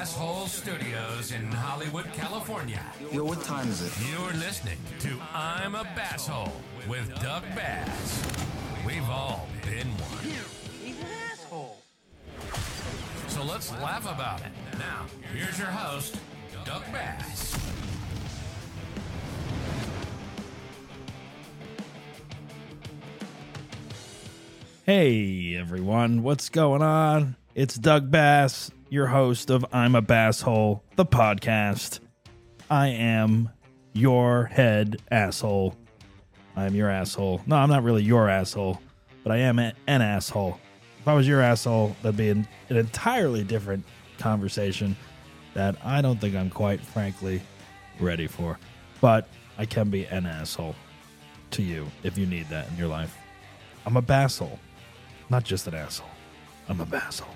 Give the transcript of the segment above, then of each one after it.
Basshole Studios in Hollywood, California. Yo, what time is it? You're listening to I'm a Basshole with Doug Bass. We've all been one. He's an asshole. So let's laugh about it. Now, here's your host, Doug Bass. Hey everyone, what's going on? It's Doug Bass, your host of I'm a Basshole, the podcast. I am your head asshole. I am your asshole. No, I'm not really your asshole, but I am an asshole. If I was your asshole, that'd be an, an entirely different conversation that I don't think I'm quite frankly ready for. But I can be an asshole to you if you need that in your life. I'm a basshole. Not just an asshole. I'm a basshole.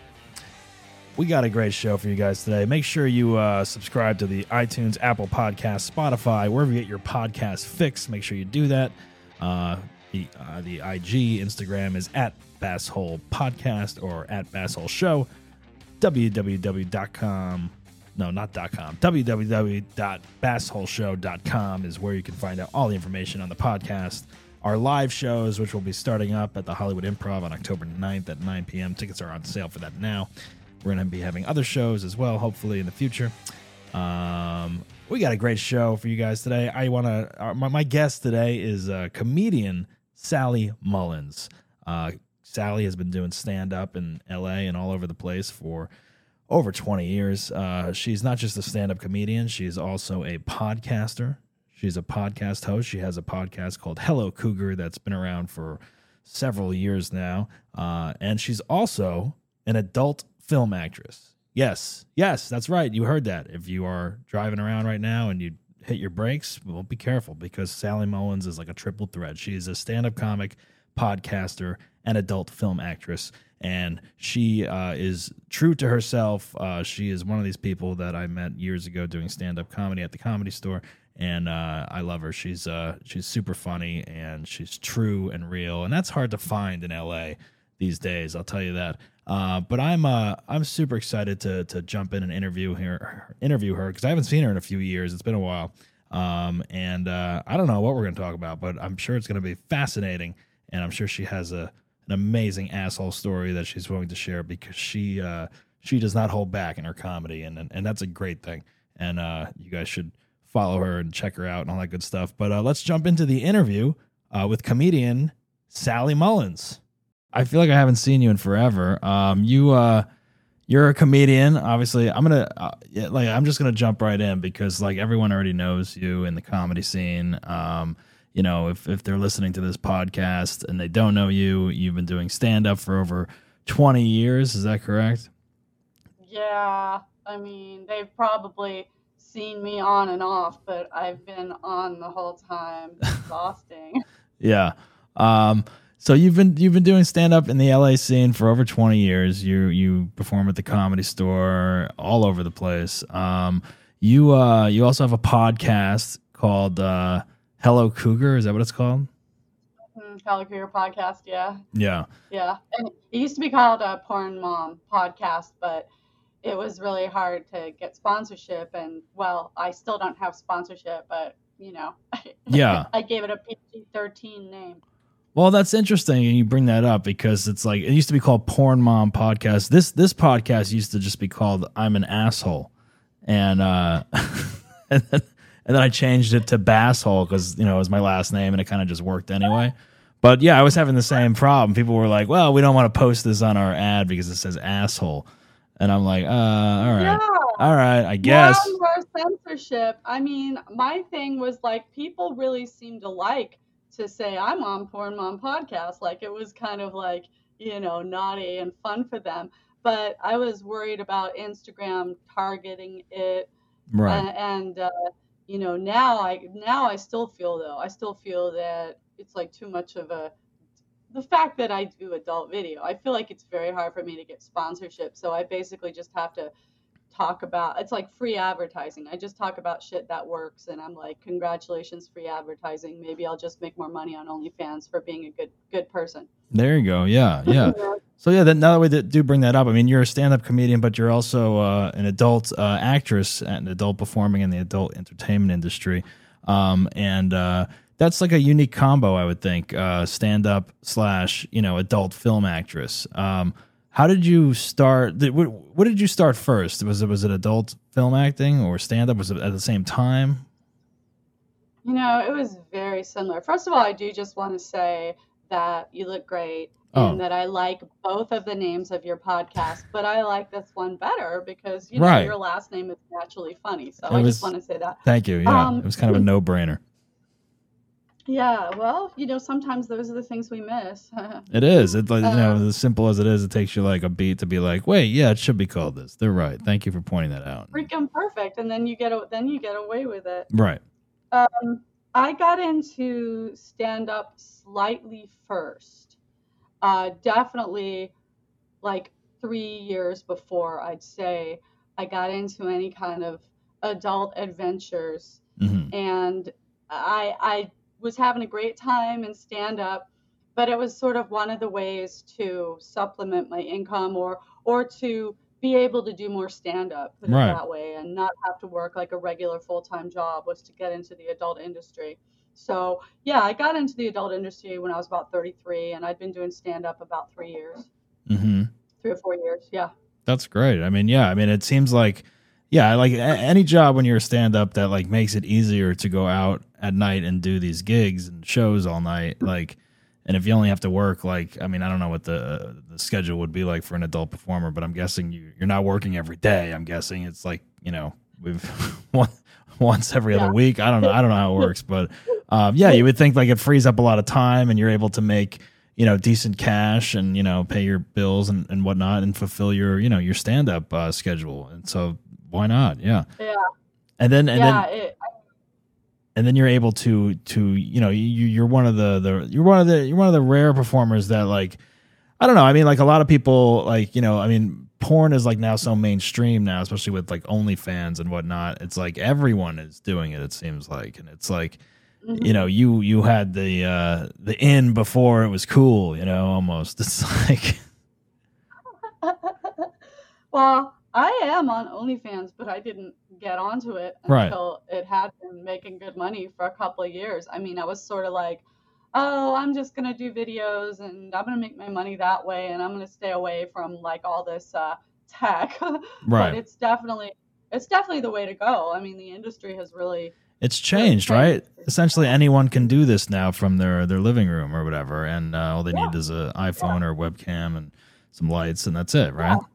We got a great show for you guys today. Make sure you uh, subscribe to the iTunes, Apple Podcast, Spotify, wherever you get your podcast fix. Make sure you do that. Uh, the uh, the IG Instagram is at Basshole Podcast or at Basshole Show. www.com no not .com www.bassholeshow.com is where you can find out all the information on the podcast our live shows which will be starting up at the hollywood improv on october 9th at 9 p.m tickets are on sale for that now we're going to be having other shows as well hopefully in the future um, we got a great show for you guys today i want to uh, my, my guest today is uh, comedian sally mullins uh, sally has been doing stand-up in la and all over the place for over 20 years. Uh, she's not just a stand up comedian, she's also a podcaster. She's a podcast host. She has a podcast called Hello Cougar that's been around for several years now. Uh, and she's also an adult film actress. Yes, yes, that's right. You heard that. If you are driving around right now and you hit your brakes, well, be careful because Sally Mullins is like a triple threat. She's a stand up comic, podcaster, and adult film actress and she uh, is true to herself. Uh, she is one of these people that I met years ago doing stand up comedy at the comedy store, and uh, I love her. She's uh, she's super funny and she's true and real, and that's hard to find in LA these days. I'll tell you that. Uh, but I'm uh, I'm super excited to to jump in and interview her interview her because I haven't seen her in a few years. It's been a while, um, and I don't know what we're going to talk about, but I'm sure it's going to be fascinating, and I'm sure she has a an amazing asshole story that she's willing to share because she uh, she does not hold back in her comedy, and and, and that's a great thing. And uh, you guys should follow her and check her out and all that good stuff. But uh, let's jump into the interview uh, with comedian Sally Mullins. I feel like I haven't seen you in forever. Um, you uh, you're a comedian, obviously. I'm gonna uh, yeah, like I'm just gonna jump right in because like everyone already knows you in the comedy scene. Um, you know, if, if they're listening to this podcast and they don't know you, you've been doing stand up for over 20 years. Is that correct? Yeah. I mean, they've probably seen me on and off, but I've been on the whole time. Exhausting. yeah. Um, so you've been you've been doing stand up in the LA scene for over 20 years. You you perform at the comedy store all over the place. Um, you uh, you also have a podcast called uh, Hello Cougar. Is that what it's called? Mm, Hello Cougar podcast. Yeah. Yeah. Yeah. And it used to be called a Porn Mom podcast, but it was really hard to get sponsorship. And well, I still don't have sponsorship, but you know, Yeah. I gave it a PG 13 name. Well, that's interesting, and you bring that up because it's like it used to be called Porn Mom Podcast. This this podcast used to just be called I'm an asshole, and uh, and, then, and then I changed it to Basshole because you know it was my last name, and it kind of just worked anyway. But yeah, I was having the same problem. People were like, "Well, we don't want to post this on our ad because it says asshole," and I'm like, "Uh, all right, Yeah. all right, I guess." Now more censorship. I mean, my thing was like people really seem to like to say I'm on Porn Mom podcast. Like it was kind of like you know naughty and fun for them. But I was worried about Instagram targeting it, Right. and, and uh, you know now I now I still feel though I still feel that it's like too much of a the fact that I do adult video. I feel like it's very hard for me to get sponsorship. So I basically just have to talk about it's like free advertising. I just talk about shit that works and I'm like, congratulations, free advertising. Maybe I'll just make more money on OnlyFans for being a good good person. There you go. Yeah, yeah. So yeah, that, now that we do bring that up, I mean, you're a stand-up comedian, but you're also uh, an adult uh, actress and adult performing in the adult entertainment industry, um, and uh, that's like a unique combo, I would think. Uh, stand-up slash you know adult film actress. Um, how did you start? Did, what, what did you start first? Was it was it adult film acting or stand-up? Was it at the same time? You know, it was very similar. First of all, I do just want to say that you look great Oh. and that I like both of the names of your podcast, but I like this one better because you know Right. your last name is naturally funny. So It I was- just want to say that. Thank you. Yeah, Um, it was kind of a no-brainer. Yeah, well, you know, sometimes those are the things we miss. It is. It's like you know, Um, as simple as it is, it takes you like a beat to be like, wait, yeah, it should be called this. They're right. Thank you for pointing that out. Freaking perfect, and then you get a, then you get away with it. Right. Um, I got into stand up slightly first. Uh, definitely like three years before, I'd say, I got into any kind of adult adventures. hmm And I, I was having a great time in stand up, but it was sort of one of the ways to supplement my income or, or to be able to do more stand up, Right. that way, and not have to work like a regular full time job was to get into the adult industry. So, yeah, I got into the adult industry when I was about 33, and I'd been doing stand up about three years, hmm three or four years. Yeah. That's great. I mean, yeah. I mean, it seems like, yeah, like a- any job when you're a stand-up that like makes it easier to go out at night and do these gigs and shows all night. Like, and if you only have to work, like, I mean, I don't know what the the schedule would be like for an adult performer, but I'm guessing you you're not working every day. I'm guessing it's like you know we've one, once every Yeah. other week. I don't know. I don't know how it works, but um, yeah, you would think like it frees up a lot of time and you're able to make you know decent cash and you know pay your bills and, and whatnot and fulfill your you know your stand up uh, schedule. And so why not? Yeah. Yeah. And then and yeah. then it, and then you're able to to you know you you're one of the the you're one of the you're one of the rare performers that like I don't know I mean like a lot of people like you know I mean porn is like now so mainstream now especially with like OnlyFans and whatnot it's like everyone is doing it it seems like and it's like mhm. you know you you had the uh the in before it was cool you know almost it's like well, I am on OnlyFans, but I didn't get onto it Right. until it had been making good money for a couple of years. I mean, I was sort of like, oh, I'm just gonna do videos and I'm gonna make my money that way, and I'm gonna stay away from like all this uh, tech. but right it's definitely it's definitely the way to go. I mean, the industry has really it's changed right essentially anyone can do this now from their their living room or whatever and uh, all they Yeah. need is a iphone or a webcam and some lights and that's it right Yeah,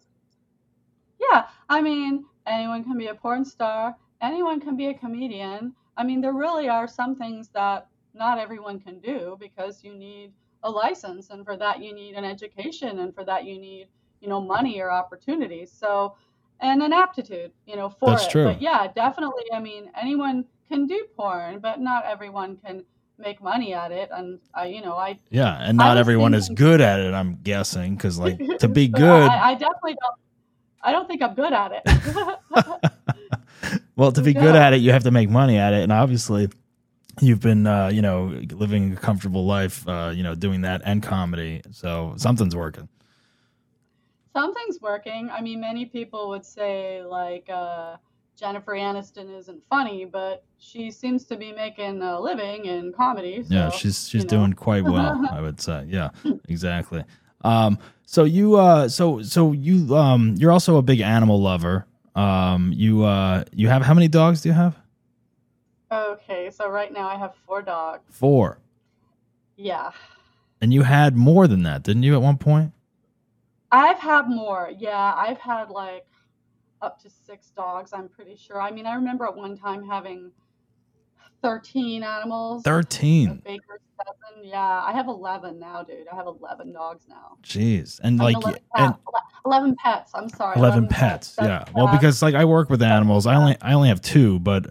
I mean, anyone can be a porn star, anyone can be a comedian. I mean, there really are some things that not everyone can do because you need a license, and for that, you need an education, and for that, you need, you know, money or opportunities. So, and an aptitude, you know, for That's it. true. But yeah, definitely, I mean, anyone can do porn, but not everyone can make money at it. And, I, you know, I yeah and not everyone is good at it i'm guessing because like to be good I, I definitely don't. I don't think I'm good at it. well to be good at it you have to make money at it and obviously you've been uh you know living a comfortable life uh you know doing that and comedy so something's working Something's working. I mean, many people would say like uh, Jennifer Aniston isn't funny, but she seems to be making a living in comedy. So, yeah she's she's you know. doing quite well i would say yeah exactly um so you uh so so you um you're also a big animal lover um you uh you have how many dogs do you have Okay, so right now I have four dogs. four Yeah, and you had more than that didn't you at one point I've had more. Yeah, I've had like up to six dogs. I'm pretty sure. I mean, I remember at one time having thirteen animals. 13 Baker's dozen. Yeah, I have eleven now, dude. I have eleven dogs now. jeez and I mean, like 11, and pet- 11 pets. I'm sorry. 11 pets yeah well because like i work with animals i only i only have two but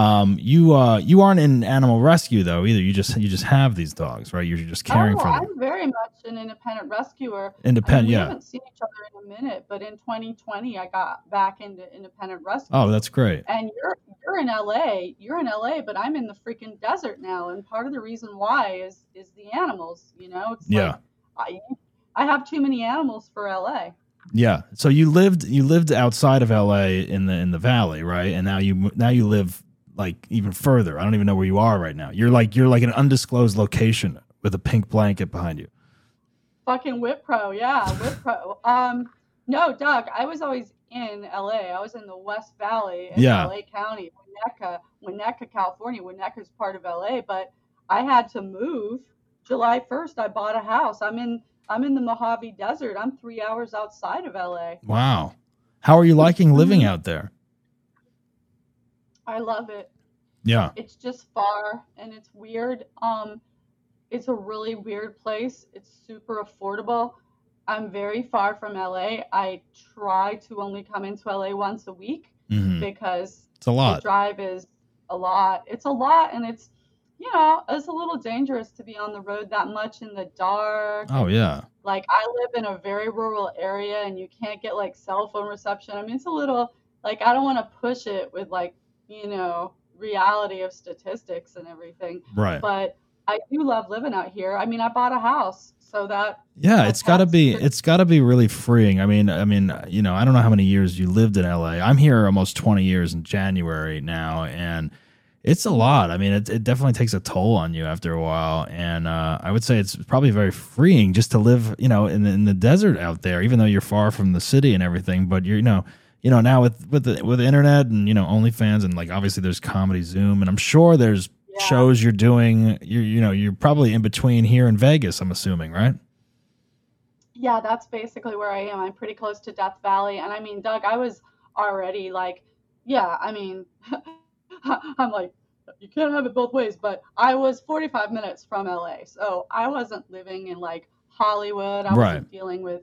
Um, you uh, you aren't in animal rescue though either. You just you just have these dogs, right? You're just caring oh, for them. I'm very much an independent rescuer. I Independent, mean, we yeah. haven't seen each other in a minute, but in 2020, I got back into independent rescue. Oh, that's great. and you're you're in LA. You're in LA, but I'm in the freaking desert now. And part of the reason why is is the animals. You know, it's Yeah. like I I have too many animals for LA. Yeah. So you lived you lived outside of LA in the in the valley, right? And now you now you live like even further. I don't even know where you are right now. You're like you're like an undisclosed location with a pink blanket behind you. Fucking Wipro, yeah, Wipro. Um, no, Doug, I was always in LA. I was in the West Valley in Yeah. LA County, Winnetka, Winnetka, California. Winnetka's part of LA, but I had to move. July 1st, I bought a house. I'm in I'm in the Mojave Desert. I'm three hours outside of LA. Wow. How are you liking living out there? I love it. Yeah. It's just far and it's weird. Um, it's a really weird place. It's super affordable. I'm very far from LA. I try to only come into LA once a week hmm because It's a the lot. drive is a lot. It's a lot and it's you know, it's a little dangerous to be on the road that much in the dark. Oh yeah. Like I live in a very rural area and you can't get like cell phone reception. I mean, it's a little like I don't want to push it with like, you know, reality of statistics and everything, Right. but I do love living out here. I mean, I bought a house, so that Yeah, it's got to be it's got to be really freeing. I mean, I mean, you know, I don't know how many years you lived in LA. I'm here almost 20 years in January now and it's a lot. I mean, it, it definitely takes a toll on you after a while and uh, I would say it's probably very freeing just to live, you know, in the, in the desert out there even though you're far from the city and everything, but you're you know, you know, now with with the with the internet and you know, OnlyFans and like obviously there's Comedy Zoom and I'm sure there's Yeah. shows you're doing you you know, you're probably in between here in Vegas, I'm assuming, right? yeah, that's basically where I am. I'm pretty close to Death Valley, and I mean, Doug, I was already like, yeah, I mean, I'm like, you can't have it both ways, but I was 45 minutes from LA, so I wasn't living in like Hollywood. I Right. wasn't dealing with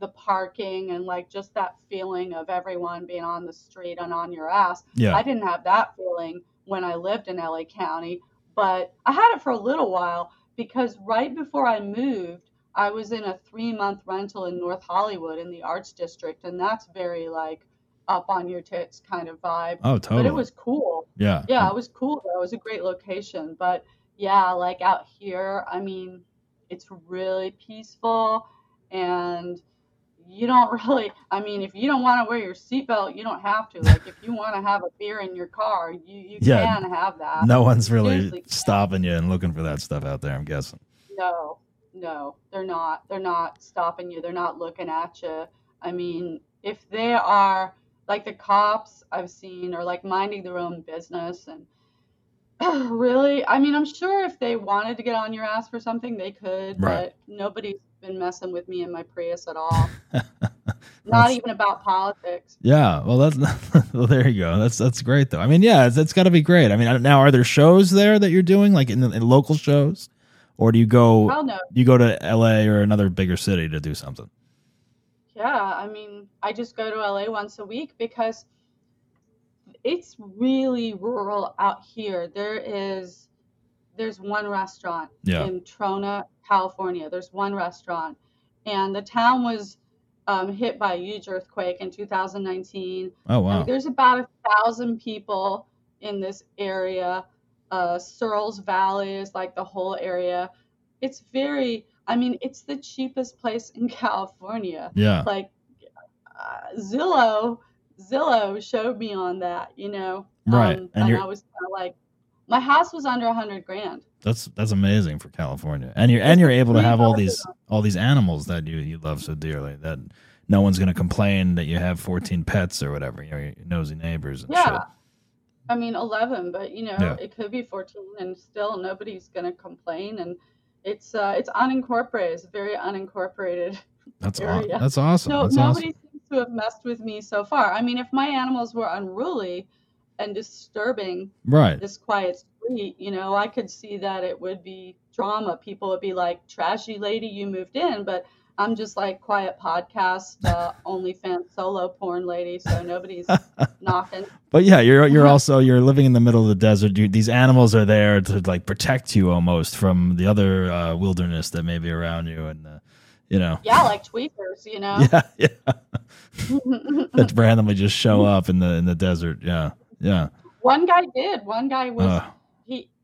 the parking and like just that feeling of everyone being on the street and on your ass. Yeah. I didn't have that feeling when I lived in LA County, but I had it for a little while because right before I moved, I was in a three month rental in North Hollywood in the Arts District, and that's very like up on your tits kind of vibe. Oh, totally. But it was cool. yeah. Yeah, it was cool though. It was a great location. But yeah, like out here, I mean, it's really peaceful and you don't really I mean, if you don't want to wear your seatbelt, you don't have to. Like if you want to have a beer in your car, you, you Yeah, can have that. No one's really Seriously. stopping you and looking for that stuff out there. I'm guessing. No, no, they're not. They're not stopping you. They're not looking at you. I mean, if they are like the cops I've seen are like minding their own business and really, I mean, I'm sure if they wanted to get on your ass for something, they could, Right. but nobody's been messing with me in my Prius at all. not even about politics. Yeah. Well, that's well. There you go. That's that's great though. I mean, yeah, it's, it's got to be great. I mean, now are there shows there that you're doing like in, in local shows, or do you go Hell no. you go to L.A. or another bigger city to do something? Yeah, I mean, I just go to LA once a week because it's really rural out here. There is there's one restaurant Yeah. in Trona, California. There's one restaurant, and the town was um, hit by a huge earthquake in 2019. Oh And wow. there's about a thousand people in this area. Uh, Searles Valley is like the whole area. It's very, I mean, it's the cheapest place in California. Yeah. Like uh, Zillow, Zillow showed me on that, you know. Right, Um, and and I was kind of like, my house was under a hundred grand. That's that's amazing for California, and you're and you're able to have all these all these animals that you you love so dearly that no one's going to complain that you have 14 pets or whatever. You know, your nosy neighbors and Yeah. I mean, 11, but you know, Yeah. it could be 14 and still nobody's going to complain. And it's, uh, it's unincorporated. It's very unincorporated. That's area. awesome. That's awesome. No, That's nobody awesome. seems to have messed with me so far. I mean, if my animals were unruly and disturbing Right. this quiet street, you know, I could see that it would be drama. People would be like, trashy lady, you moved in. But I'm just like quiet podcast, uh, OnlyFans solo porn lady, so nobody's knocking. But yeah, you're you're also you're living in the middle of the desert. You, these animals are there to like protect you almost from the other uh, wilderness that may be around you, and uh, you know, Yeah, like tweakers, you know. yeah, yeah, that randomly just show up in the in the desert. Yeah, yeah. One guy did. One guy was Uh,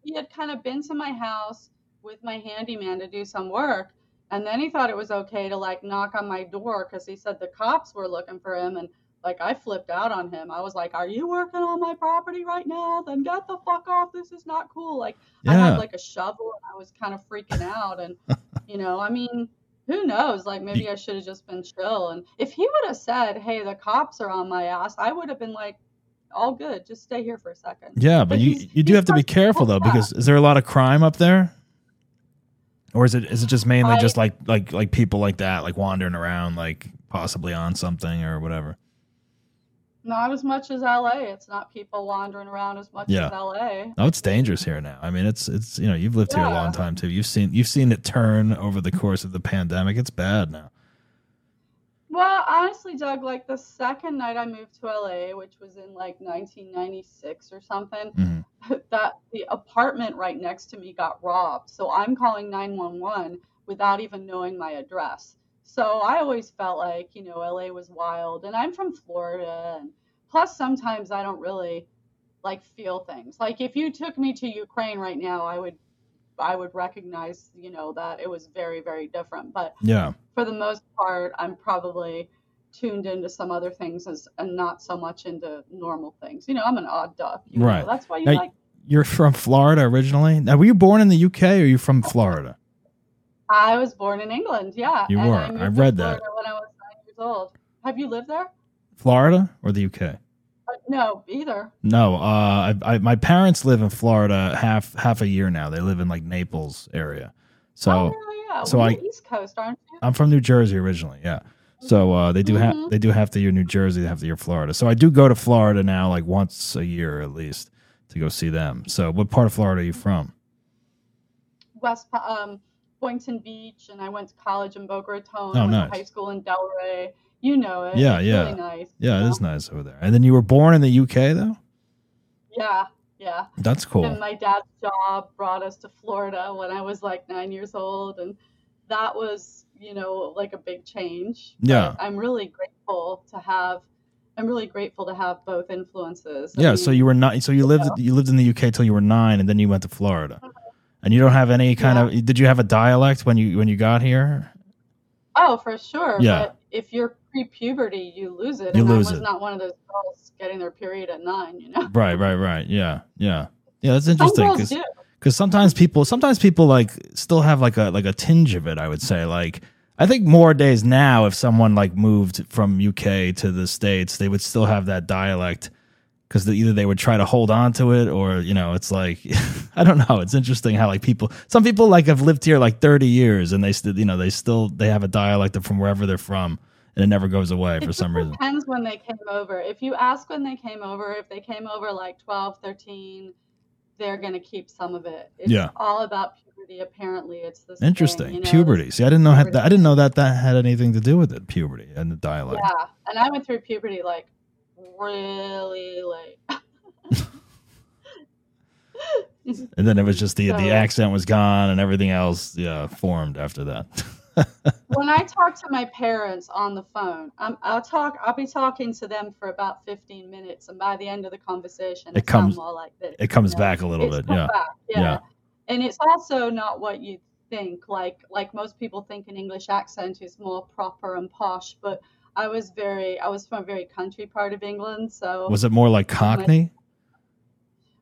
he had kind of been to my house with my handyman to do some work and then he thought it was okay to like knock on my door because he said the cops were looking for him and like i flipped out on him. I was like are you working on my property right now? Then get the fuck off. This is not cool. Like i Yeah. had like a shovel and i was kind of freaking out and you know i mean who knows? Like maybe i should have just been chill and if he would have said hey the cops are on my ass i would have been like all good just stay here for a second Yeah, but But you you do have to be careful though, because is there a lot of crime up there, or is it is it just mainly I- just like like like people like that, like wandering around, like possibly on something or whatever? Not as much as LA. It's not people wandering around as much Yeah. as LA. Oh, it's dangerous here now. I mean, it's it's you know you've lived here a long time too. You've seen you've seen it turn over the course of the pandemic. It's bad now. Well, honestly, Doug, like the second night I moved to LA, which was in like 1996 or something, Mhm. that the apartment right next to me got robbed. So I'm calling 911 without even knowing my address. So I always felt like, you know, LA was wild. And I'm from Florida. And plus, sometimes I don't really like feel things. Like if you took me to Ukraine right now, I would. I would recognize, you know, that it was very, very different. But Yeah, for the most part, I'm probably tuned into some other things as, and not so much into normal things. You know, I'm an odd duck. You know, Right. That's why you Now, like. you're from Florida originally. Now, were you born in the UK or are you from Florida? I was born in England. Yeah. You were. I, I read that. When I was nine years old. Have you lived there? Florida or the UK? No, either. No, uh, I, I, my parents live in Florida half half a year now. They live in like Naples area. So oh, yeah, yeah. so Well, I- East Coast, aren't you? I'm from New Jersey originally. Yeah. So uh, they do have Mhm. they do have the year New Jersey, they have the year Florida. So I do go to Florida now, like once a year at least, to go see them. So what part of Florida are you from? West um, Boynton Beach, and I went to college in Boca Raton. Oh, nice. high school in Delray. You know it. Yeah, it's yeah. Really nice. Yeah, it know? is nice over there. And then you were born in the UK though. Yeah, yeah. That's cool. And my dad's job brought us to Florida when I was like nine years old, and that was, you know, like a big change. But Yeah. I'm really grateful to have. I'm really grateful to have both influences. I Yeah. So you were not. So you lived you lived in the UK till you were nine, and then you went to Florida. Uh-huh. And you don't have any kind of. Did you have a dialect when you when you got here? Oh, for sure. Yeah. But if you're pre-puberty, you lose it. You and lose I was it. not one of those girls getting their period at nine. You know. Right. Right. Right. Yeah. Yeah. Yeah. That's interesting because because sometimes people sometimes people like still have like a like a tinge of it i would say like i think more days now if someone like moved from uk to the states they would still have that dialect because either they would try to hold on to it or you know it's like i don't know it's interesting how like people some people like have lived here like 30 years and they still you know they still they have a dialect from wherever they're from and it never goes away for some reason depends when they came over. If you ask when they came over, if they came over like 12, 13, they're going to keep some of it. It's Yeah. all about puberty. Apparently, it's this thing, interesting you know, puberty see i didn't know puberty. that, i didn't know that that had anything to do with it puberty and the dialect Yeah, and I went through puberty like really late. And then it was just the the accent was gone and everything else yeah formed after that. when I talk to my parents on the phone, um, I'll talk. I'll be talking to them for about 15 minutes, and by the end of the conversation, It comes like this. It comes you know? back a little It's bit, yeah. back, yeah. Yeah. And it's also not what you think. Like like most people think an English accent is more proper and posh, but I was very I was from a very country part of England, so Was it more like Cockney?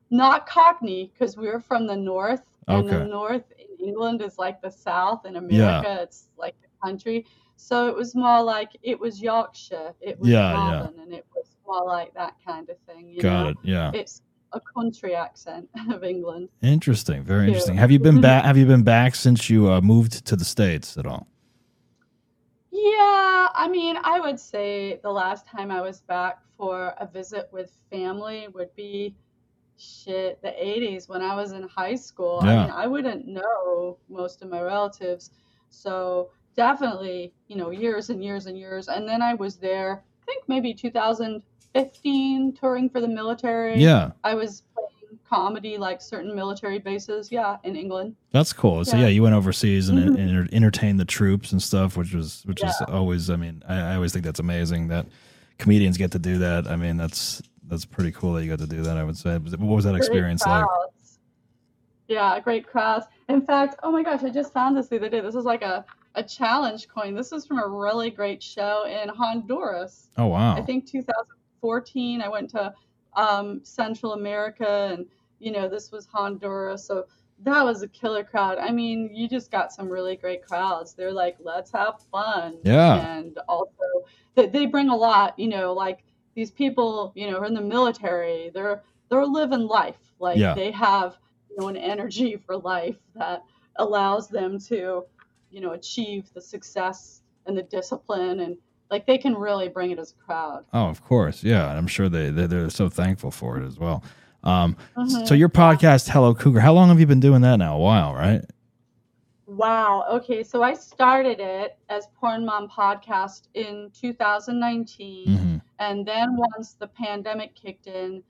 not Cockney because we were from the north, and the Okay. north England is like the south. In America, it's like the country. So it was more like it was Yorkshire, it was Yeah, yeah. Northern, and it was more like that kind of thing. You Got know? it. Yeah. It's a country accent of England. Interesting. Very interesting. Have you been back have you been back since you uh, moved to the states at all? Yeah, I mean, I would say the last time I was back for a visit with family would be shit, the 80s when I was in high school. I Yeah. mean, I wouldn't know most of my relatives. So definitely, you know, years and years and years. And then I was there, I think maybe 2015, touring for the military. Yeah, I was playing comedy, like certain military bases, yeah, in England. that's cool. So yeah, Yeah. you went overseas and, Mhm. and entertained the troops and stuff, which was which is always. I mean, I, I always think that's amazing that comedians get to do that. I mean, that's that's pretty cool that you got to do that. I would say. What was that experience like? Yeah, great crowds. In fact, oh my gosh, I just found this the other day. This is like a, a challenge coin. This is from a really great show in Honduras. Oh wow. I think 2014. I went to um, Central America, and you know this was Honduras, so that was a killer crowd. I mean, you just got some really great crowds. They're like, let's have fun. Yeah. And also, they, they bring a lot. You know, like these people, you know, are in the military. They're they're living life. Like Yeah. they have you know an energy for life that allows them to, you know, achieve the success and the discipline and like they can really bring it as a crowd. Oh, of course. Yeah, and I'm sure they they- they're so thankful for it as well. Um, Mhm. so your podcast, Hello Cougar, how long have you been doing that now? A while, right? Wow. Okay. So I started it as Porn Mom Podcast in 2019. hmm And then once the pandemic kicked in,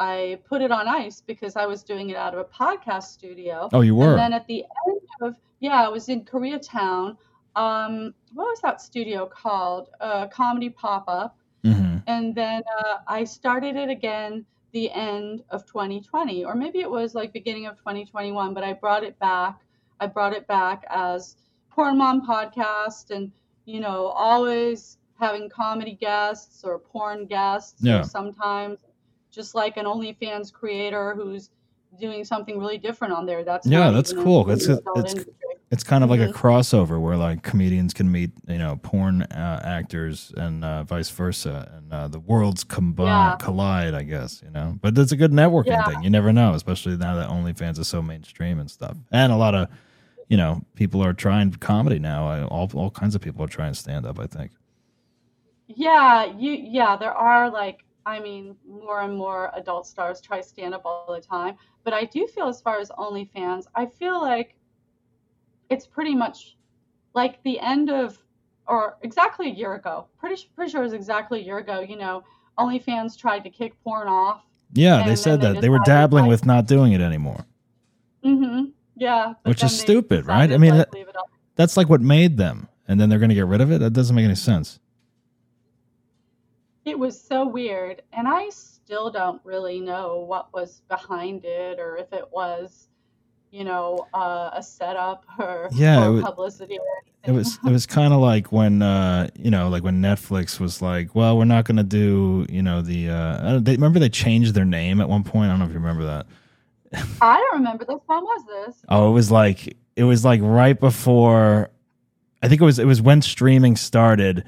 I put it on ice because I was doing it out of a podcast studio. Oh, you were. And then at the end of, yeah, I was in Koreatown. Um, what was that studio called? Uh, Comedy Pop Up. hmm And then uh, I started it again the end of 2020, or maybe it was like beginning of 2021, but I brought it back. I brought it back as Porn Mom Podcast and, you know, always having comedy guests or porn guests, Yeah. sometimes just like an OnlyFans creator who's doing something really different on there. That's Yeah, that's cool. That's- the it's- It's kind of like a Mhm. crossover where like comedians can meet, you know, porn uh, actors and uh, vice versa, and uh, the worlds combine Yeah. collide. I guess you know, but it's a good networking Yeah. thing. You never know, especially now that OnlyFans is so mainstream and stuff, and a lot of, you know, people are trying comedy now. I- All all kinds of people are trying stand up. I think. Yeah, you yeah, there are like I mean, more and more adult stars try stand up all the time, but I do feel as far as OnlyFans, I feel like it's pretty much like the end of or exactly a year ago. Pretty pretty sure it was exactly a year ago, you know, OnlyFans tried to kick porn off. Yeah, they said that they were dabbling like- with not doing it anymore. mm-hmm Yeah, Which is stupid, right? I mean, that- leave it up. That's like what made them, and then they're going to get rid of it. That doesn't make any sense. It was so weird, and I still don't really know what was behind it, or if it was, you know, uh, a setup or, Yeah, or it wa- publicity or It was it was kind of like when uh you know like when Netflix was like, well, we're not going to do you know the uh they remember they changed their name at one point. I don't know if you remember that. I don't remember this. When was this? Oh, it was like it was like right before. I think it was it was when streaming started,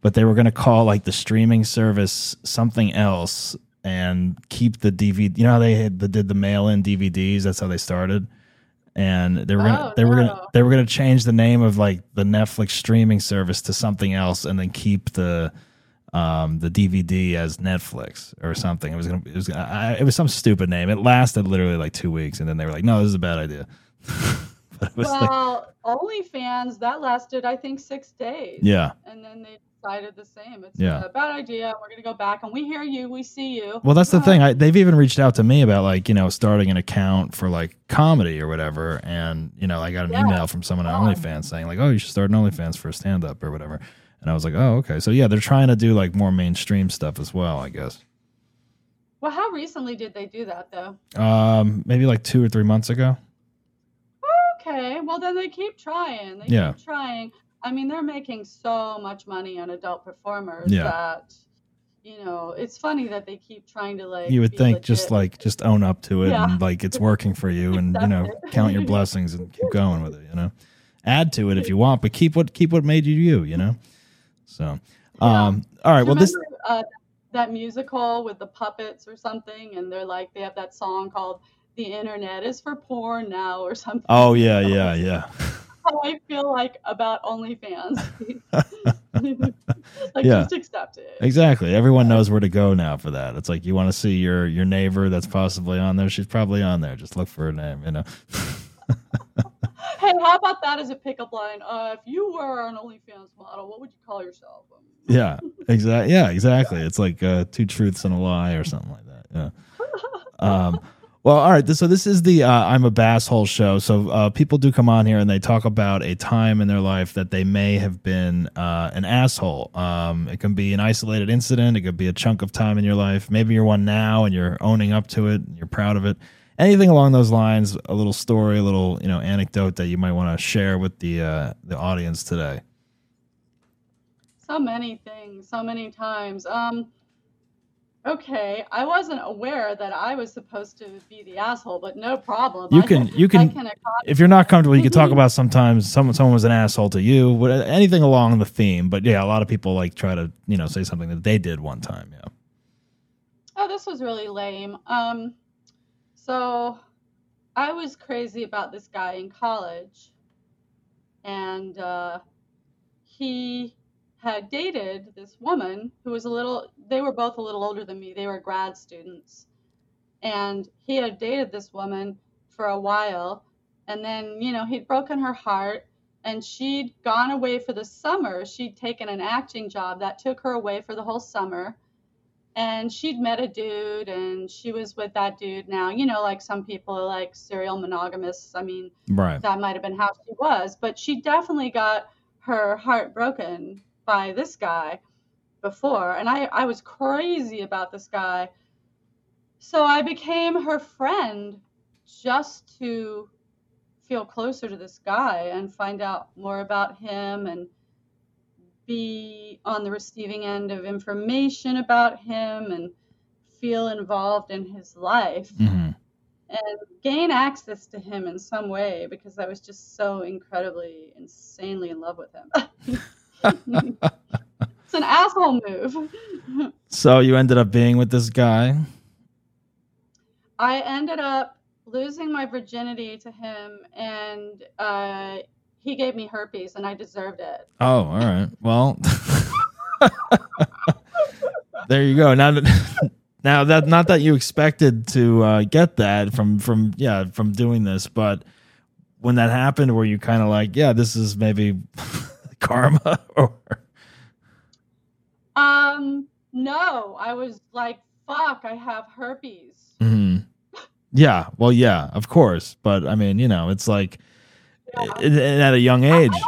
but they were going to call like the streaming service something else and keep the DVD. You know how they had the, did the mail in DVDs? That's how they started. And they were gonna Oh, they were gonna they were gonna change the name of like the Netflix streaming service to something else, and then keep the um the DVD as Netflix or something. It was gonna it was I, it was some stupid name. It lasted literally like two weeks, and then they were like, no, this is a bad idea. was like, Well, OnlyFans that lasted, I think, six days. yeah. And then they decided the same. It's Yeah. a bad idea. We're gonna go back, and we hear you. We see you. Well, that's the Uh, thing. I, they've even reached out to me about like you know starting an account for like comedy or whatever, and you know I got an Yeah. email from someone on. OnlyFans saying like, oh, you should start an OnlyFans for stand up or whatever, and I was like, oh, okay. So yeah, they're trying to do like more mainstream stuff as well, I guess. Well, how recently did they do that, though? Um, maybe like two or three months ago. Okay, well then they keep trying. They Yeah. keep trying. I mean, they're making so much money on adult performers Yeah. that you know, it's funny that they keep trying to like. You would think just like just own up to it Yeah. and like it's working for you, and you know count your blessings and keep going with it. You know, add to it if you want, but keep what keep what made you you. You know. So, Yeah. um, all right. Well, this uh, that musical with the puppets or something, and they're like they have that song called "The Internet is for Porn Now" or something. Oh yeah, yeah, yeah. How I feel like about OnlyFans. like Yeah. just accept it. Exactly. Everyone knows where to go now for that. It's like you want to see your your neighbor that's possibly on there. She's probably on there. Just look for her name. You know. Hey, how about that as a pickup line? Uh, if you were an OnlyFans model, what would you call yourself? Yeah, exactly. Yeah, exactly. It's like uh, two truths and a lie or something like that. Yeah. Um, well, all right. So this is the uh, I'm a Basshole show. So uh, people do come on here and they talk about a time in their life that they may have been uh, an asshole. Um, it can be an isolated incident. It could be a chunk of time in your life. Maybe you're one now and you're owning up to it. And you're proud of it. Anything along those lines. A little story, a little you know anecdote that you might want to share with the uh, the audience today. so many things, so many times. Um, okay, I wasn't aware that I was supposed to be the asshole, but no problem. You can- you can- can if you're not comfortable, you can talk Mhm. about sometimes someone someone was an asshole to you, anything along the theme. But yeah, a lot of people like try to you know say something that they did one time. Yeah. Oh, this was really lame. Um, so I was crazy about this guy in college, and uh, he had dated this woman who was a little. They were both a little older than me. They were grad students, and he had dated this woman for a while, and then you know he'd broken her heart. And she'd gone away for the summer. She'd taken an acting job that took her away for the whole summer and she'd met a dude and she was with that dude now you know like some people are like serial monogamists i mean Right. that might have been how she was but she definitely got her heart broken by this guy before and i i was crazy about this guy so i became her friend just to feel closer to this guy and find out more about him and be on the receiving end of information about him and feel involved in his life hmm and gain access to him in some way because I was just so incredibly, insanely in love with him. it's an asshole move. So you ended up being with this guy. I ended up losing my virginity to him, and uh, he gave me herpes, and I deserved it. Oh, all right. Well, there you go. Now, now that not that you expected to uh, get that from from yeah from doing this, but when that happened, were you kind of like, yeah, this is maybe karma, or Um, no, I was like, fuck, I have herpes. Mhm. yeah, well, yeah, of course, but I mean, you know, it's like Yeah. i- i- at a young I- I age, don't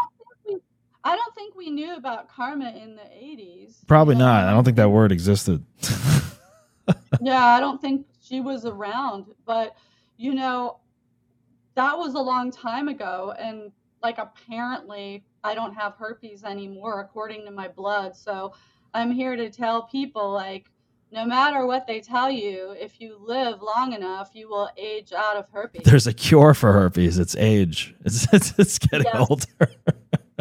we- I don't think we knew about karma in the 80s. probably know? not. I don't think that word existed. yeah, I don't think she was around, but you know, that was a long time ago, and like apparently I don't have herpes anymore according to my blood. So I'm here to tell people like no matter what they tell you, if you live long enough, you will age out of herpes. There's a cure for herpes. It's age. It's it's, it's getting Yes. older.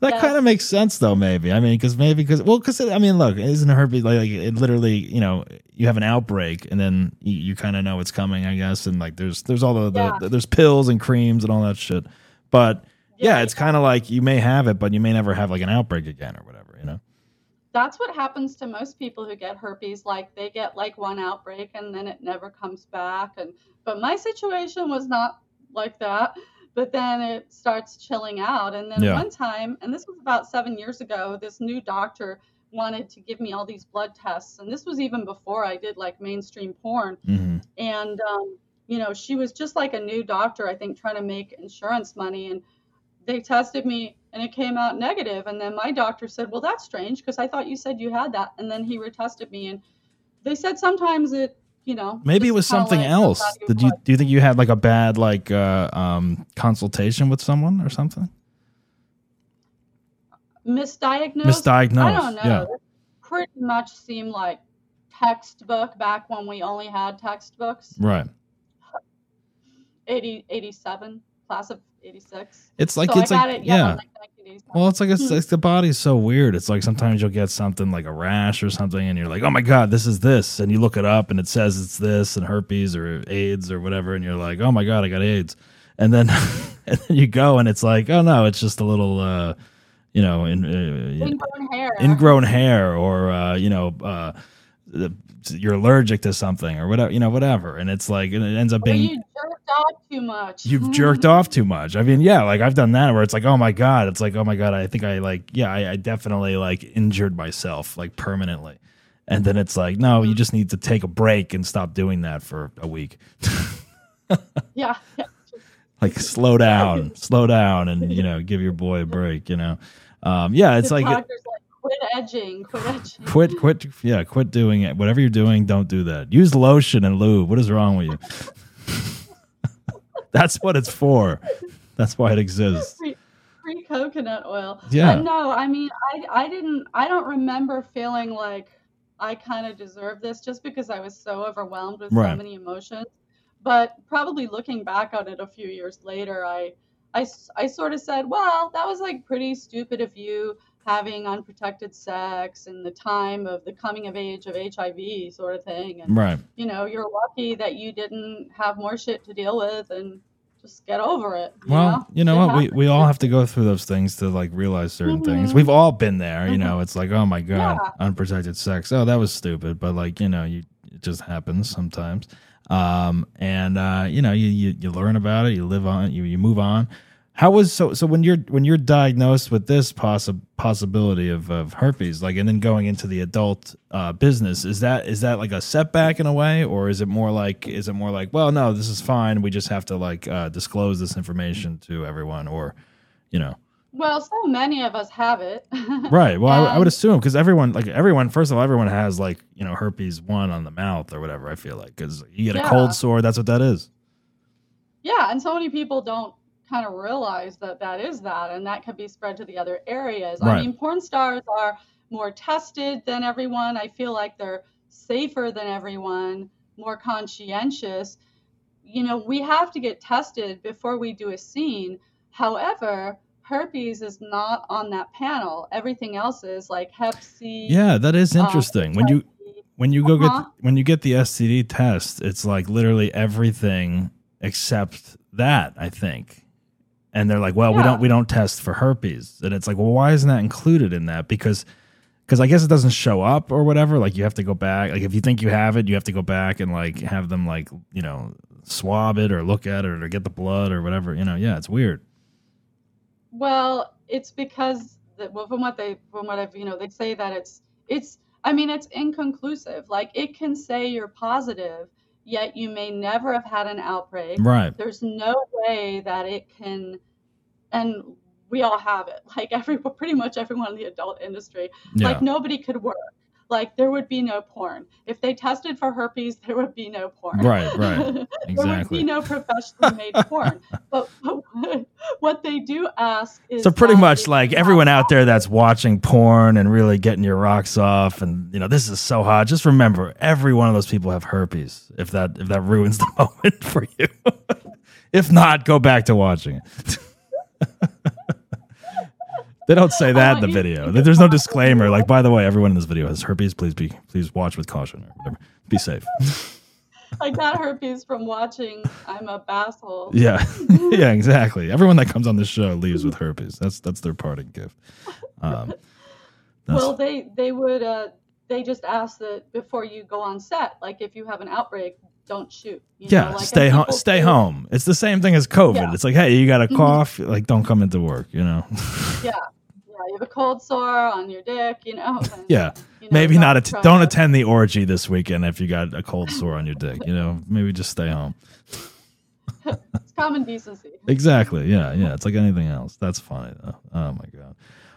that Yes. kind of makes sense, though. Maybe I mean, because maybe because well, because I mean, look, isn't herpes like, like it literally? You know, you have an outbreak, and then you, you kind of know it's coming, I guess, and like there's there's all the, the, Yeah. there's pills and creams and all that shit. But yeah, it's kind of like you may have it, but you may never have like an outbreak again or whatever. You know. that's what happens to most people who get herpes like they get like one outbreak and then it never comes back and but my situation was not like that but then it starts chilling out and then Yeah. one time and this was about seven years ago this new doctor wanted to give me all these blood tests and this was even before i did like mainstream porn hmm and um, you know she was just like a new doctor i think trying to make insurance money and they tested me and it came out negative and then my doctor said well that's strange because i thought you said you had that and then he retested me and they said sometimes it you know Maybe it was something like else. Did you do you think you had like a bad like uh, um, consultation with someone or something? misdiagnosed Misdiagnosed. i don't know Yeah. Pretty much seemed like textbook back when we only had textbooks Right. 80 87 class of 86 It's like so it's like it, yeah. yeah, Well, it's like it's, Hmm. it's the body's so weird. It's like sometimes you'll get something like a rash or something, and you're like, "Oh my god, this is this," and you look it up, and it says it's this and herpes or AIDS or whatever, and you're like, "Oh my god, I got AIDS," and then and then you go, and it's like, "Oh no, it's just a little, uh, you know, in, uh, ingrown hair ingrown hair, or uh, you know, uh, you're allergic to something or whatever, you know, whatever," and it's like, and it ends up Or being off too much. you've jerked off too much. I mean, yeah, like I've done that where it's like, oh my god, it's like, oh my god, I think I like, yeah, I, I definitely like injured myself like permanently, and then it's like, no, you just need to take a break and stop doing that for a week. Yeah, like slow down, slow down, and you know, give your boy a break. You know, um, yeah, it's the like doctor's like, quit edging, quit edging. quit, quit, yeah, quit doing it. Whatever you're doing, don't do that. Use lotion and lube. What is wrong with you? That's what it's for. That's why it exists. Free, free coconut oil. Yeah. But no, I mean, I, I didn't, I don't remember feeling like I kind of deserved this just because I was so overwhelmed with Right. so many emotions. But probably looking back on it a few years later, I, I, I sort of said, well, that was like pretty stupid of you having unprotected sex and the time of the coming of age of HIV sort of thing. And, Right. you know, you're lucky that you didn't have more shit to deal with and just get over it. you Well, know? you know Shit what? We, happens. we all have to go through those things to like realize certain things. Mhm. We've all been there, you know. It's like, oh my god, Yeah. unprotected sex. Oh, that was stupid, but like you know, you it just happens sometimes. Um, and uh, you know, you, you you learn about it, you live on, it, you you move on. How was so so when you're when you're diagnosed with this possi- possibility of, of herpes, like, and then going into the adult uh, business, is that is that like a setback in a way, or is it more like is it more like, well, no, this is fine, we just have to like uh, disclose this information to everyone, or you know, Well, so many of us have it. right? Well, I, I would assume because everyone like everyone first of all, everyone has like you know herpes one on the mouth or whatever. I feel like because you get a cold sore, that's what that is. Yeah, and so many people don't kind of realize that that is that, and that could be spread to the other areas. Right. I mean, porn stars are more tested than everyone. I feel like they're safer than everyone, more conscientious. You know, we have to get tested before we do a scene. However, herpes is not on that panel. Everything else is like Hep C. Yeah, that is uh, interesting. when you when you go Uh-huh. get when you get the STD test, it's like literally everything except that. I think, and they're like, "Well, we don't we don't test for herpes," and it's like, "Well, why isn't that included in that?" Because because I guess it doesn't show up or whatever. Like you have to go back. Like if you think you have it, you have to go back and like have them like you know swab it or look at it or get the blood or whatever. You know, yeah, it's weird. Well, it's because that well, from what they from what I've you know they say that it's it's I mean it's inconclusive. Like it can say you're positive, yet you may never have had an outbreak. Right. There's no way that it can, and we all have it. Like every pretty much everyone in the adult industry. Yeah. Like nobody could work. Like there would be no porn if they tested for herpes. There would be no porn. Right, right. there would be no professionally made porn. But, but what they do ask is So pretty much like everyone out there that's watching porn and really getting your rocks off and you know this is so hot just remember every one of those people have herpes if that if that ruins the moment for you. if not go back to watching it. they don't say that in the video. There's no disclaimer like by the way everyone in this video has herpes please be please watch with caution or whatever. Be safe. I got herpes from watching I'm a basshole. Yeah, yeah, exactly. Everyone that comes on the show leaves with herpes. That's that's their parting gift. Um, Well, they they would uh they just ask that before you go on set, like if you have an outbreak, don't shoot. you know, yeah, like, stay home. Stay do- home. It's the same thing as COVID. Yeah. It's like, hey, you got a Mhm. cough, like don't come into work. You know. Yeah, yeah, you have a cold sore on your dick, you know. and, yeah, you know, maybe not. Att- don't to- attend the orgy this weekend if you got a cold sore on your dick. You know, maybe just stay home. It's common decency. Exactly. Yeah. Yeah. It's like anything else. That's funny though. Oh my god.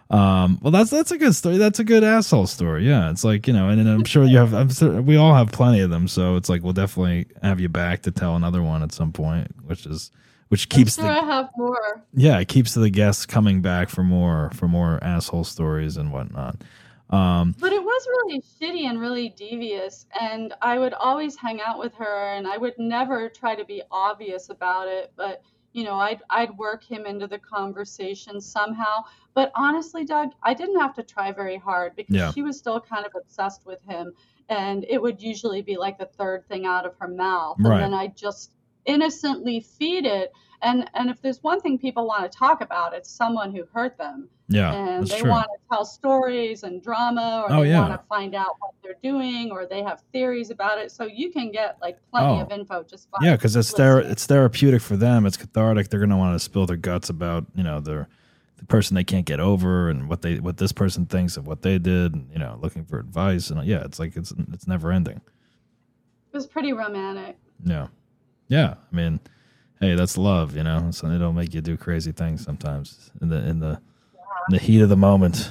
Um, well, that's that's a good story. That's a good asshole story. Yeah, it's like you know, and, then I'm sure you have. I'm sure we all have plenty of them. So it's like we'll definitely have you back to tell another one at some point, which is which keeps the I have more. yeah, it keeps the guests coming back for more for more asshole stories and whatnot. Um, But it was really shitty and really devious, and I would always hang out with her, and I would never try to be obvious about it. But you know, I'd I'd work him into the conversation somehow. But honestly, Doug, I didn't have to try very hard because Yeah. she was still kind of obsessed with him, and it would usually be like the third thing out of her mouth, Right. and then I just innocently feed it. And and if there's one thing people want to talk about, it's someone who hurt them. Yeah, and they true. want to tell stories and drama or Oh, they yeah. want to find out what they're doing or they have theories about it. So you can get like plenty Oh. of info just by Yeah, because it's ther- it's therapeutic for them. It's cathartic. They're gonna want to spill their guts about you know their the person they can't get over and what they what this person thinks of what they did. And, you know, looking for advice and uh, yeah, it's like it's it's never ending. it was pretty romantic. Yeah, yeah. I mean, hey, that's love. You know, so it'll make you do crazy things sometimes in the in the in the heat of the moment.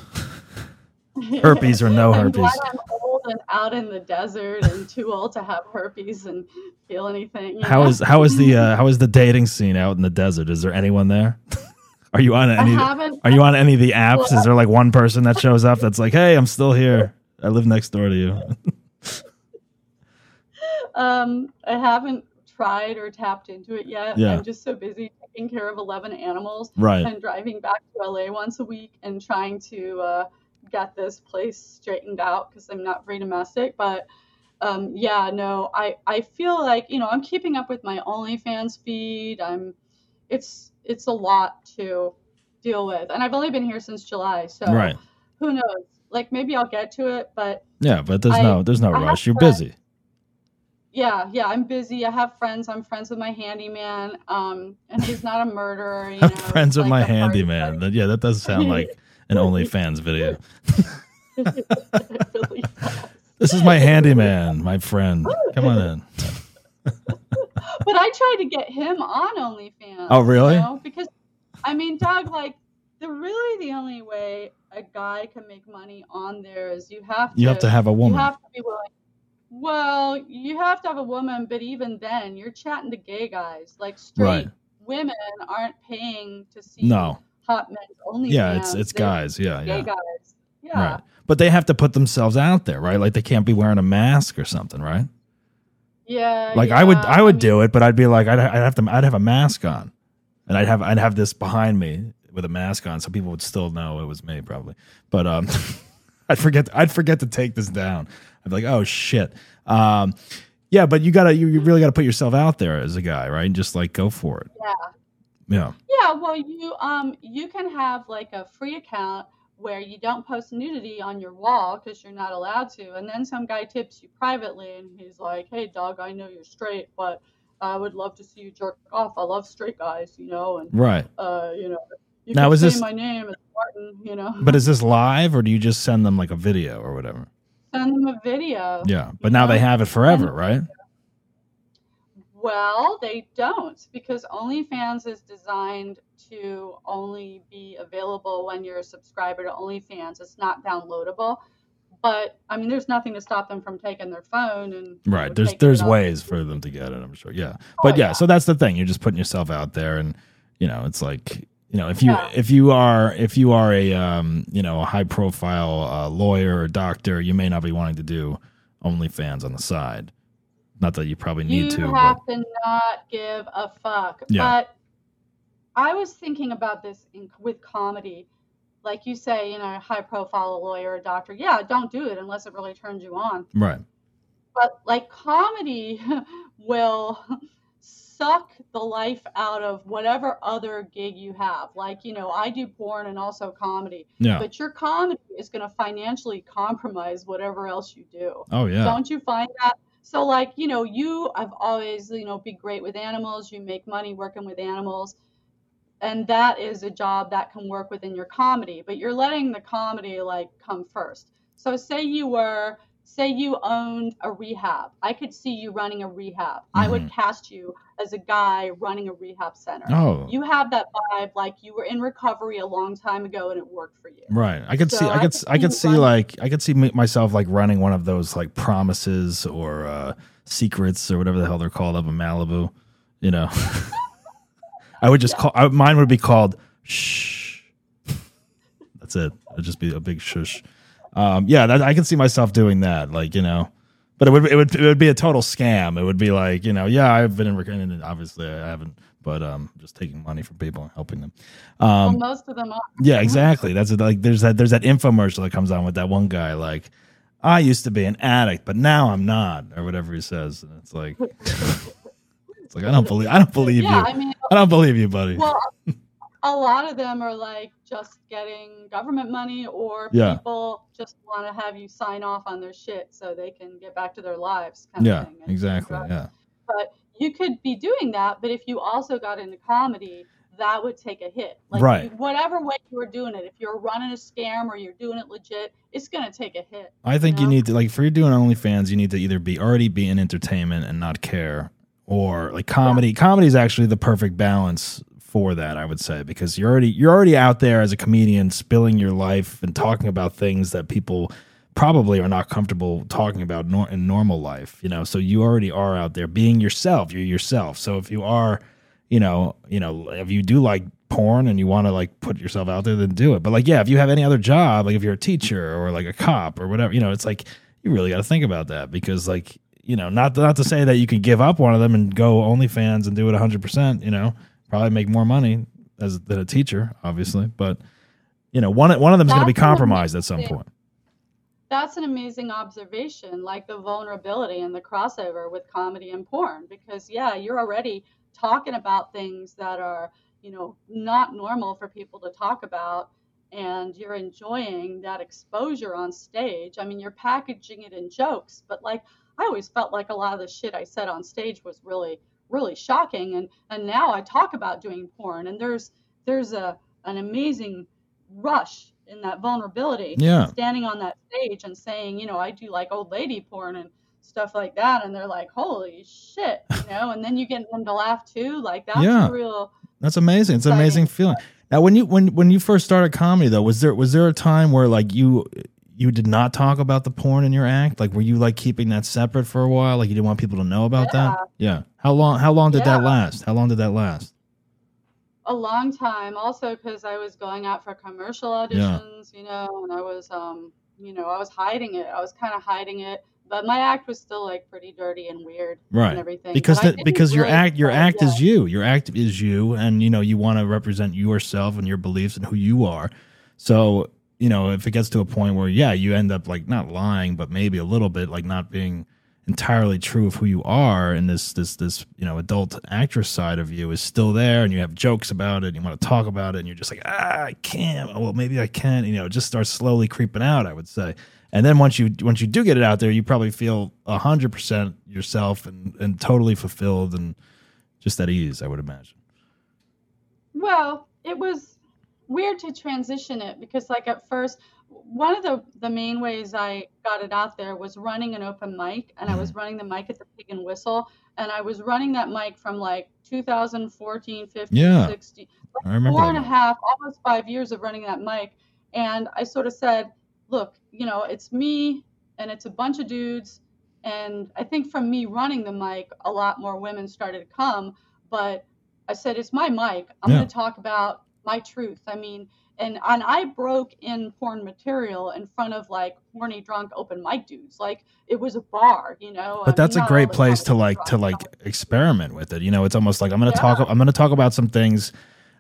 Herpes or no herpes. I'm old and out in the desert and too old to have herpes and feel anything. How know? is how is the uh, how is the dating scene out in the desert? Is there anyone there? Are you on any? Are you on any of the apps? Is there like one person that shows up that's like, "Hey, I'm still here. I live next door to you." Um, I haven't tried or tapped into it yet. Yeah. I'm just so busy taking care of 11 animals Right. and driving back to LA once a week and trying to uh, get this place straightened out because I'm not very domestic. But um, yeah, no, I, I feel like, you know, I'm keeping up with my OnlyFans feed. I'm, it's, it's a lot to deal with. And I've only been here since July. So Right. who knows? Like maybe I'll get to it, but Yeah, but there's I- no there's no I rush. You're busy. Yeah, yeah, I'm busy. I have friends. I'm friends with my handyman. Um, and he's not a murderer. You know, I'm friends with like my party handyman. Yeah, that does sound like an OnlyFans video. really. This is my handyman, my friend. Come on in. but I tried to get him on OnlyFans. Oh, really? You know? Because, I mean, Doug, like, the really the only way a guy can make money on there is you have to You have to have a woman. you have to be willing. Well, you have to have a woman, but even then, you're chatting to gay guys. Like straight Right. women aren't paying to see No. hot men only. Yeah, it's it's They're guys. Yeah, Gay yeah. guys. Yeah. Right. But they have to put themselves out there, right? Like they can't be wearing a mask or something, right? Yeah. Like I would. I would do it, but I'd be like I'd, I'd have to I'd have a mask on, and I'd have I'd have this behind me with a mask on, so people would still know it was me probably. But um, I'd forget I'd forget to take this down. I'd be like, oh shit. Um, yeah, but you gotta you, you really gotta put yourself out there as a guy, right? And just like go for it. Yeah. Yeah. Yeah, well, you um you can have like a free account where you don't post nudity on your wall because you're not allowed to, and then some guy tips you privately, and he's like, "Hey, dog, I know you're straight, but I would love to see you jerk off. I love straight guys, you know, and Right. uh, you know, you Now, can is say this- my name is Martin, you know, But is this live or do you just send them like a video or whatever? Send them a video. Yeah. But now they have it forever, right? Well, they don't because OnlyFans is designed to only be available when you're a subscriber to OnlyFans. It's not downloadable. But I mean, there's nothing to stop them from taking their phone and Right. There's there's ways for them to get it, I'm sure. Yeah. Oh, but Oh, yeah, yeah. so that's the thing. You're just putting yourself out there and you know, it's like you know, if you Yeah. if you are if you are a um, you know, a high profile uh, lawyer or doctor, you may not be wanting to do OnlyFans on the side. Not that you probably need you to, have but to not give a fuck. Yeah. But I was thinking about this in, with comedy. Like you say, you know, a high profile lawyer or doctor. Yeah, don't do it unless it really turns you on. right. but like comedy will suck the life out of whatever other gig you have. Like you know i do porn and also comedy Yeah. but your comedy is going to financially compromise whatever else you do. Oh yeah. don't you find that? So like you know you I've always you know be great with animals. You make money working with animals. And that is a job that can work within your comedy but you're letting the comedy like come first. So say you were say you owned a rehab i could see you running a rehab i would cast you as a guy running a rehab center Oh. you have that vibe like you were in recovery a long time ago and it worked for you Right. I could So see. I I could. could I could see one- like. I could see myself like running one of those like promises or uh secrets or whatever the hell they're called up in Malibu. You know. I would just call. I, mine would be called shh. That's it. It'd just be a big shush. Um, yeah, that, I can see myself doing that. Like you know. But it would it would it would be a total scam. It would be like you know, yeah, I've been in rec- and obviously I haven't, but um, just taking money from people and helping them. Um, well, most of them are yeah, exactly. That's it. like there's that there's that infomercial that comes on with that one guy like I used to be an addict, but now I'm not, or whatever he says. And it's like it's like I don't believe I don't believe yeah, you. I mean, I don't believe you, buddy. well, a lot of them are like just getting government money, or Yeah. people just want to have you sign off on their shit so they can get back to their lives. Kind yeah, of thing. Exactly. Yeah. But you could be doing that, but if you also got into comedy, that would take a hit. Like Right. whatever way you were doing it, if you're running a scam or you're doing it legit, it's gonna take a hit. I think you know? need to like for you're doing OnlyFans, you need to either be already be in entertainment and not care, or like comedy. Comedy is actually the perfect balance for that, I would say, because you're already you're already out there as a comedian, spilling your life and talking about things that people probably are not comfortable talking about nor- in normal life. You know, so you already are out there being yourself. You're yourself. So if you are, you know, you know, if you do like porn and you want to like put yourself out there, then do it. But like, yeah, if you have any other job, like if you're a teacher or like a cop or whatever, you know, it's like you really got to think about that because like you know, not not to say that you can give up one of them and go OnlyFans and do it 100. percent You know, probably make more money as than a teacher, obviously, but. You know, one one of them is going to be compromised at some point. That's an amazing observation, like the vulnerability and the crossover with comedy and porn. Because yeah, you're already talking about things that are, you know, not normal for people to talk about, and you're enjoying that exposure on stage. I mean, you're packaging it in jokes, but like I always felt like a lot of the shit I said on stage was really, really shocking. And and now I talk about doing porn, and there's there's a an amazing rush in that vulnerability Yeah. standing on that stage and saying, you know, I do like old lady porn and stuff like that, and they're like, holy shit, you know, and then you get them to laugh too. Like that's Yeah. a real. That's amazing. It's an amazing feeling. Now, when you when when you first started comedy, though, was there was there a time where like you you did not talk about the porn in your act? Like, were you like keeping that separate for a while? Like, you didn't want people to know about that? Yeah. How long? How long did that last? How long did that last? a long time also because i was going out for commercial auditions you know and i was um you know i was hiding it i was kind of hiding it but my act was still like pretty dirty and weird Right. and everything Because the, because your act your act yeah. is you. Your act is you, and you know you want to represent yourself and your beliefs and who you are. So you know if it gets to a point where yeah you end up like not lying, but maybe a little bit like not being entirely true of who you are, and this this this you know adult actress side of you is still there, and you have jokes about it, and you want to talk about it, and you're just like ah I can't. Oh, well maybe I can. You know, it just starts slowly creeping out. I would say. And then once you once you do get it out there, you probably feel a hundred percent yourself and, and totally fulfilled and just at ease. I would imagine. Well, it was weird to transition it because, like, at first, one of the, the main ways I got it out there was running an open mic, and I was Mm-hmm. running the mic at the Pig and Whistle, and I was running that mic from like 2014, 15, Yeah. 16, I remember. four and a half, almost five years of running that mic. And I sort of said, look, you know, it's me and it's a bunch of dudes. And I think from me running the mic, a lot more women started to come. But I said, it's my mic. I'm Yeah. going to talk about my truth. I mean, and, and I broke in porn material in front of like horny drunk open mic dudes. Like it was a bar, you know. I But that's mean, a great place to like to like experiment with it. You know, it's almost like I'm going to Yeah. talk. I'm to talk about some things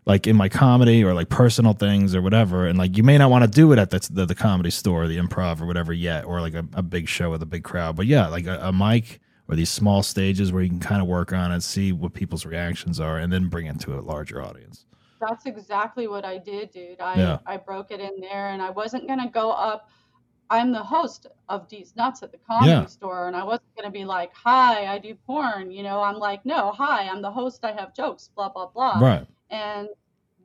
like in my comedy or like personal things or whatever. And like you may not want to do it at the, the the comedy store, or the improv or whatever yet, or like a, a big show with a big crowd. But yeah, like a, a mic or these small stages where you can kind of work on it, see what people's reactions are, and then bring it to a larger audience. That's exactly what I did, dude. I Yeah. I broke it in there, and I wasn't gonna go up. I'm the host of These Nuts at the comedy Yeah. store, and I wasn't gonna be like, "Hi, I do porn." You know, I'm like, "No, hi, I'm the host. I have jokes." Blah blah blah. Right. And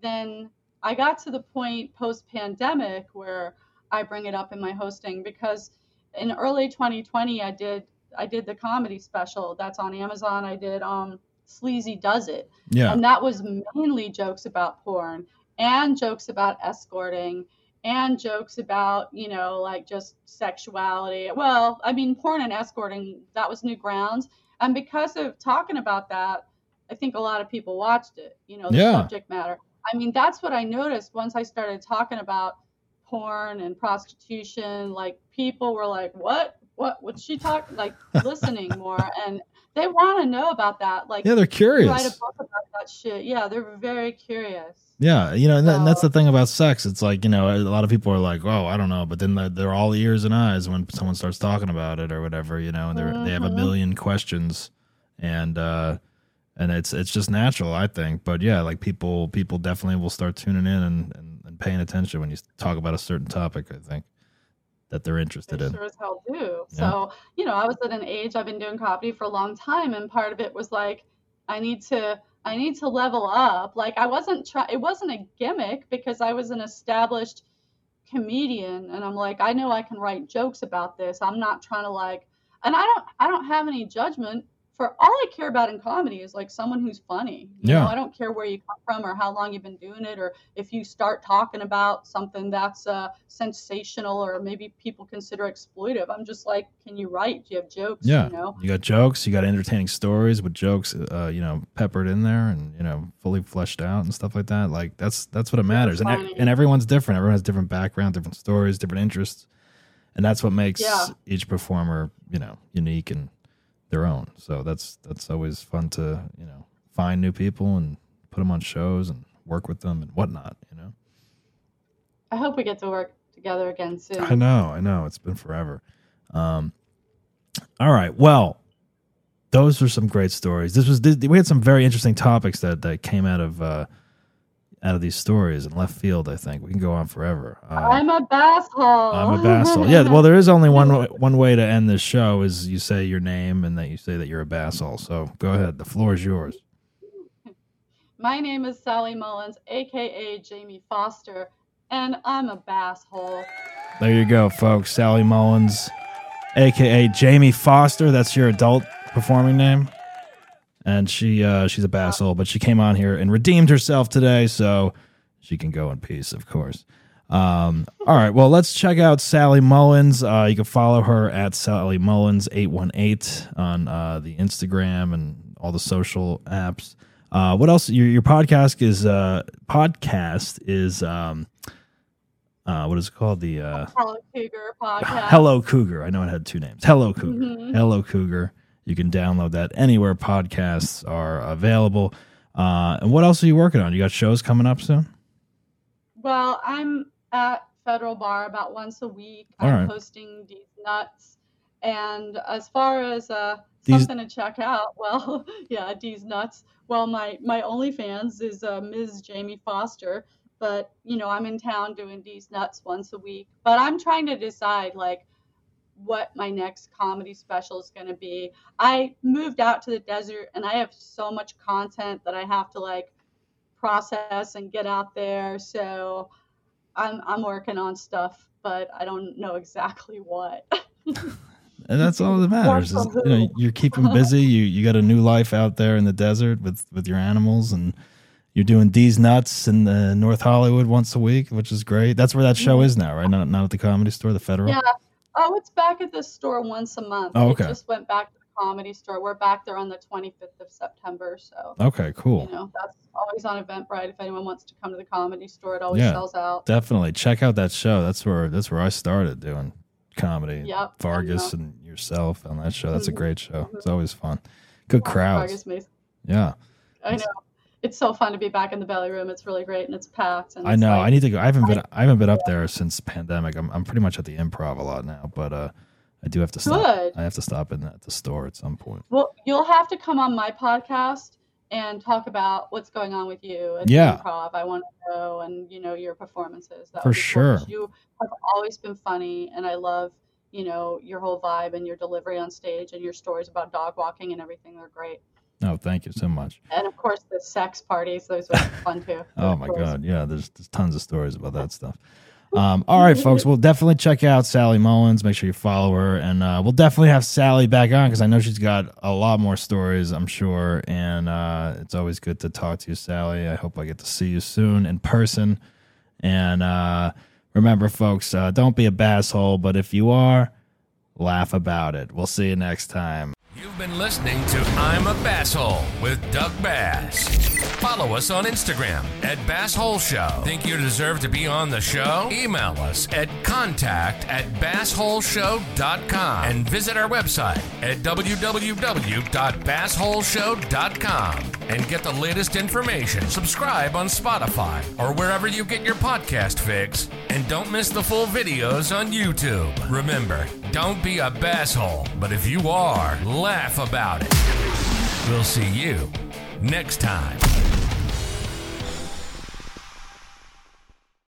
then I got to the point post pandemic where I bring it up in my hosting because in early 2020 I did I did the comedy special that's on Amazon. I did um Sleazy Does It. Yeah. And that was mainly jokes about porn and jokes about escorting and jokes about, you know, like just sexuality. Well, I mean, porn and escorting, that was new grounds. And because of talking about that, I think a lot of people watched it, you know, the Yeah. subject matter. I mean, that's what I noticed once I started talking about porn and prostitution. Like, people were like, what? What? What's she talk? Like, listening more. And they want to know about that. Like, Yeah, they're curious write a book about that shit. Yeah, they're very curious. Yeah, you know, and, that, and that's the thing about sex. It's like you know, a lot of people are like, "Oh, I don't know," but then they're, they're all ears and eyes when someone starts talking about it or whatever. You know, and they're, they have a Mhm. million questions, and uh, and it's it's just natural, I think. But yeah, like people people definitely will start tuning in and, and, and paying attention when you talk about a certain topic. I think that they're interested They in. sure as hell do. Yeah. So, you know, I was at an age I've been doing comedy for a long time, and part of it was like, I need to, I need to level up. Like I wasn't try, it wasn't a gimmick because I was an established comedian, and I'm like, I know I can write jokes about this. I'm not trying to like, and I don't, I don't have any judgment for all I care about in comedy is like someone who's funny. You Yeah. know, I don't care where you come from or how long you've been doing it or if you start talking about something that's uh, sensational or maybe people consider exploitive. I'm just like, can you write? Do you have jokes? Yeah, You know? you got jokes, you got entertaining stories with jokes, uh, you know, peppered in there and you know, fully fleshed out and stuff like that. Like that's that's what it matters. And and everyone's different. Everyone has different background, different stories, different interests, and that's what makes Yeah. each performer, you know, unique and their own. So that's that's always fun to you know find new people and put them on shows and work with them and whatnot. You know. I hope we get to work together again soon. I know, I know. It's been forever. Um, all right. Well, those were some great stories. This was we had some very interesting topics that that came out of uh, out of these stories in left field. I think we can go on forever. Uh, I'm a basshole. I'm a basshole. Yeah. Well, there is only one one way to end this show is you say your name and that you say that you're a basshole. So go ahead. The floor is yours. My name is Sally Mullins, aka Jamie Foster, and I'm a basshole. There you go, folks. Sally Mullins, aka Jamie Foster. That's your adult performing name. And she uh, she's a basshole, but she came on here and redeemed herself today, so she can go in peace, of course. Um, all right, well, let's check out Sally Mullins. Uh, you can follow her at Sally Mullins eight one eight on uh, the Instagram and all the social apps. Uh, what else? Your your podcast is uh, podcast is um, uh, what is it called? The uh, Hello Cougar podcast. Hello Cougar. I know it had two names. Hello Cougar. Mhm. Hello Cougar. You can download that anywhere podcasts are available. Uh, and what else are you working on? You got shows coming up soon? Well, I'm at Federal Bar about once a week. All I'm right. posting these nuts. And as far as uh, These- something to check out, well, yeah, D's nuts. Well, my my OnlyFans is uh, Ms. Jamie Foster, but you know I'm in town doing D's nuts once a week. But I'm trying to decide like what my next comedy special is going to be. I moved out to the desert and I have so much content that I have to like process and get out there. So I'm I'm working on stuff, but I don't know exactly what. And that's all that matters. is, you know, you're keeping busy. You you got a new life out there in the desert with with your animals, and you're doing these nuts in the North Hollywood once a week, which is great. That's where that show mm-hmm. is now, right? Not not at the comedy store, the Federal. Yeah. Oh, it's back at the store once a month. Oh, It okay. just went back to the comedy store. We're back there on the 25th of September, so Okay, cool. you know that's always on Eventbrite. If anyone wants to come to the comedy store, it always Yeah. sells out. Definitely check out that show. That's where that's where I started doing comedy. Yep, Vargas and yourself on that show. That's a Mhm. great show. It's always fun. Good crowds. Vargas Mason. Yeah, I know. It's so fun to be back in the belly room. It's really great and it's packed. And I know. like- I need to go. I haven't been. I haven't been up there since pandemic. I'm. I'm pretty much at the improv a lot now, but uh, I do have to stop. Good. I have to stop in at the store at some point. Well, you'll have to come on my podcast and talk about what's going on with you at Yeah. improv. I want to know and you know your performances. That For be cool, sure. You have always been funny, and I love you know your whole vibe and your delivery on stage and your stories about dog walking and everything. They're great. No, thank you so much. And of course, the sex parties. Those were fun too. Oh my course. god, yeah. There's, there's tons of stories about that stuff. Um, all right, folks. We'll definitely check out Sally Mullins. Make sure you follow her, and uh, we'll definitely have Sally back on because I know she's got a lot more stories. I'm sure, and uh, it's always good to talk to you, Sally. I hope I get to see you soon in person. And uh, remember, folks, uh, don't be a basshole, but if you are, laugh about it. We'll see you next time. You've been listening to I'm a Basshole with Doug Bass. Follow us on Instagram at Basshole Show. Think you deserve to be on the show? Email us at contact at bassholeshow.com and visit our website at www.bassholeshow.com and get the latest information. Subscribe on Spotify or wherever you get your podcast fix. And don't miss the full videos on YouTube. Remember, don't be a basshole, but if you are, laugh about it. We'll see you next time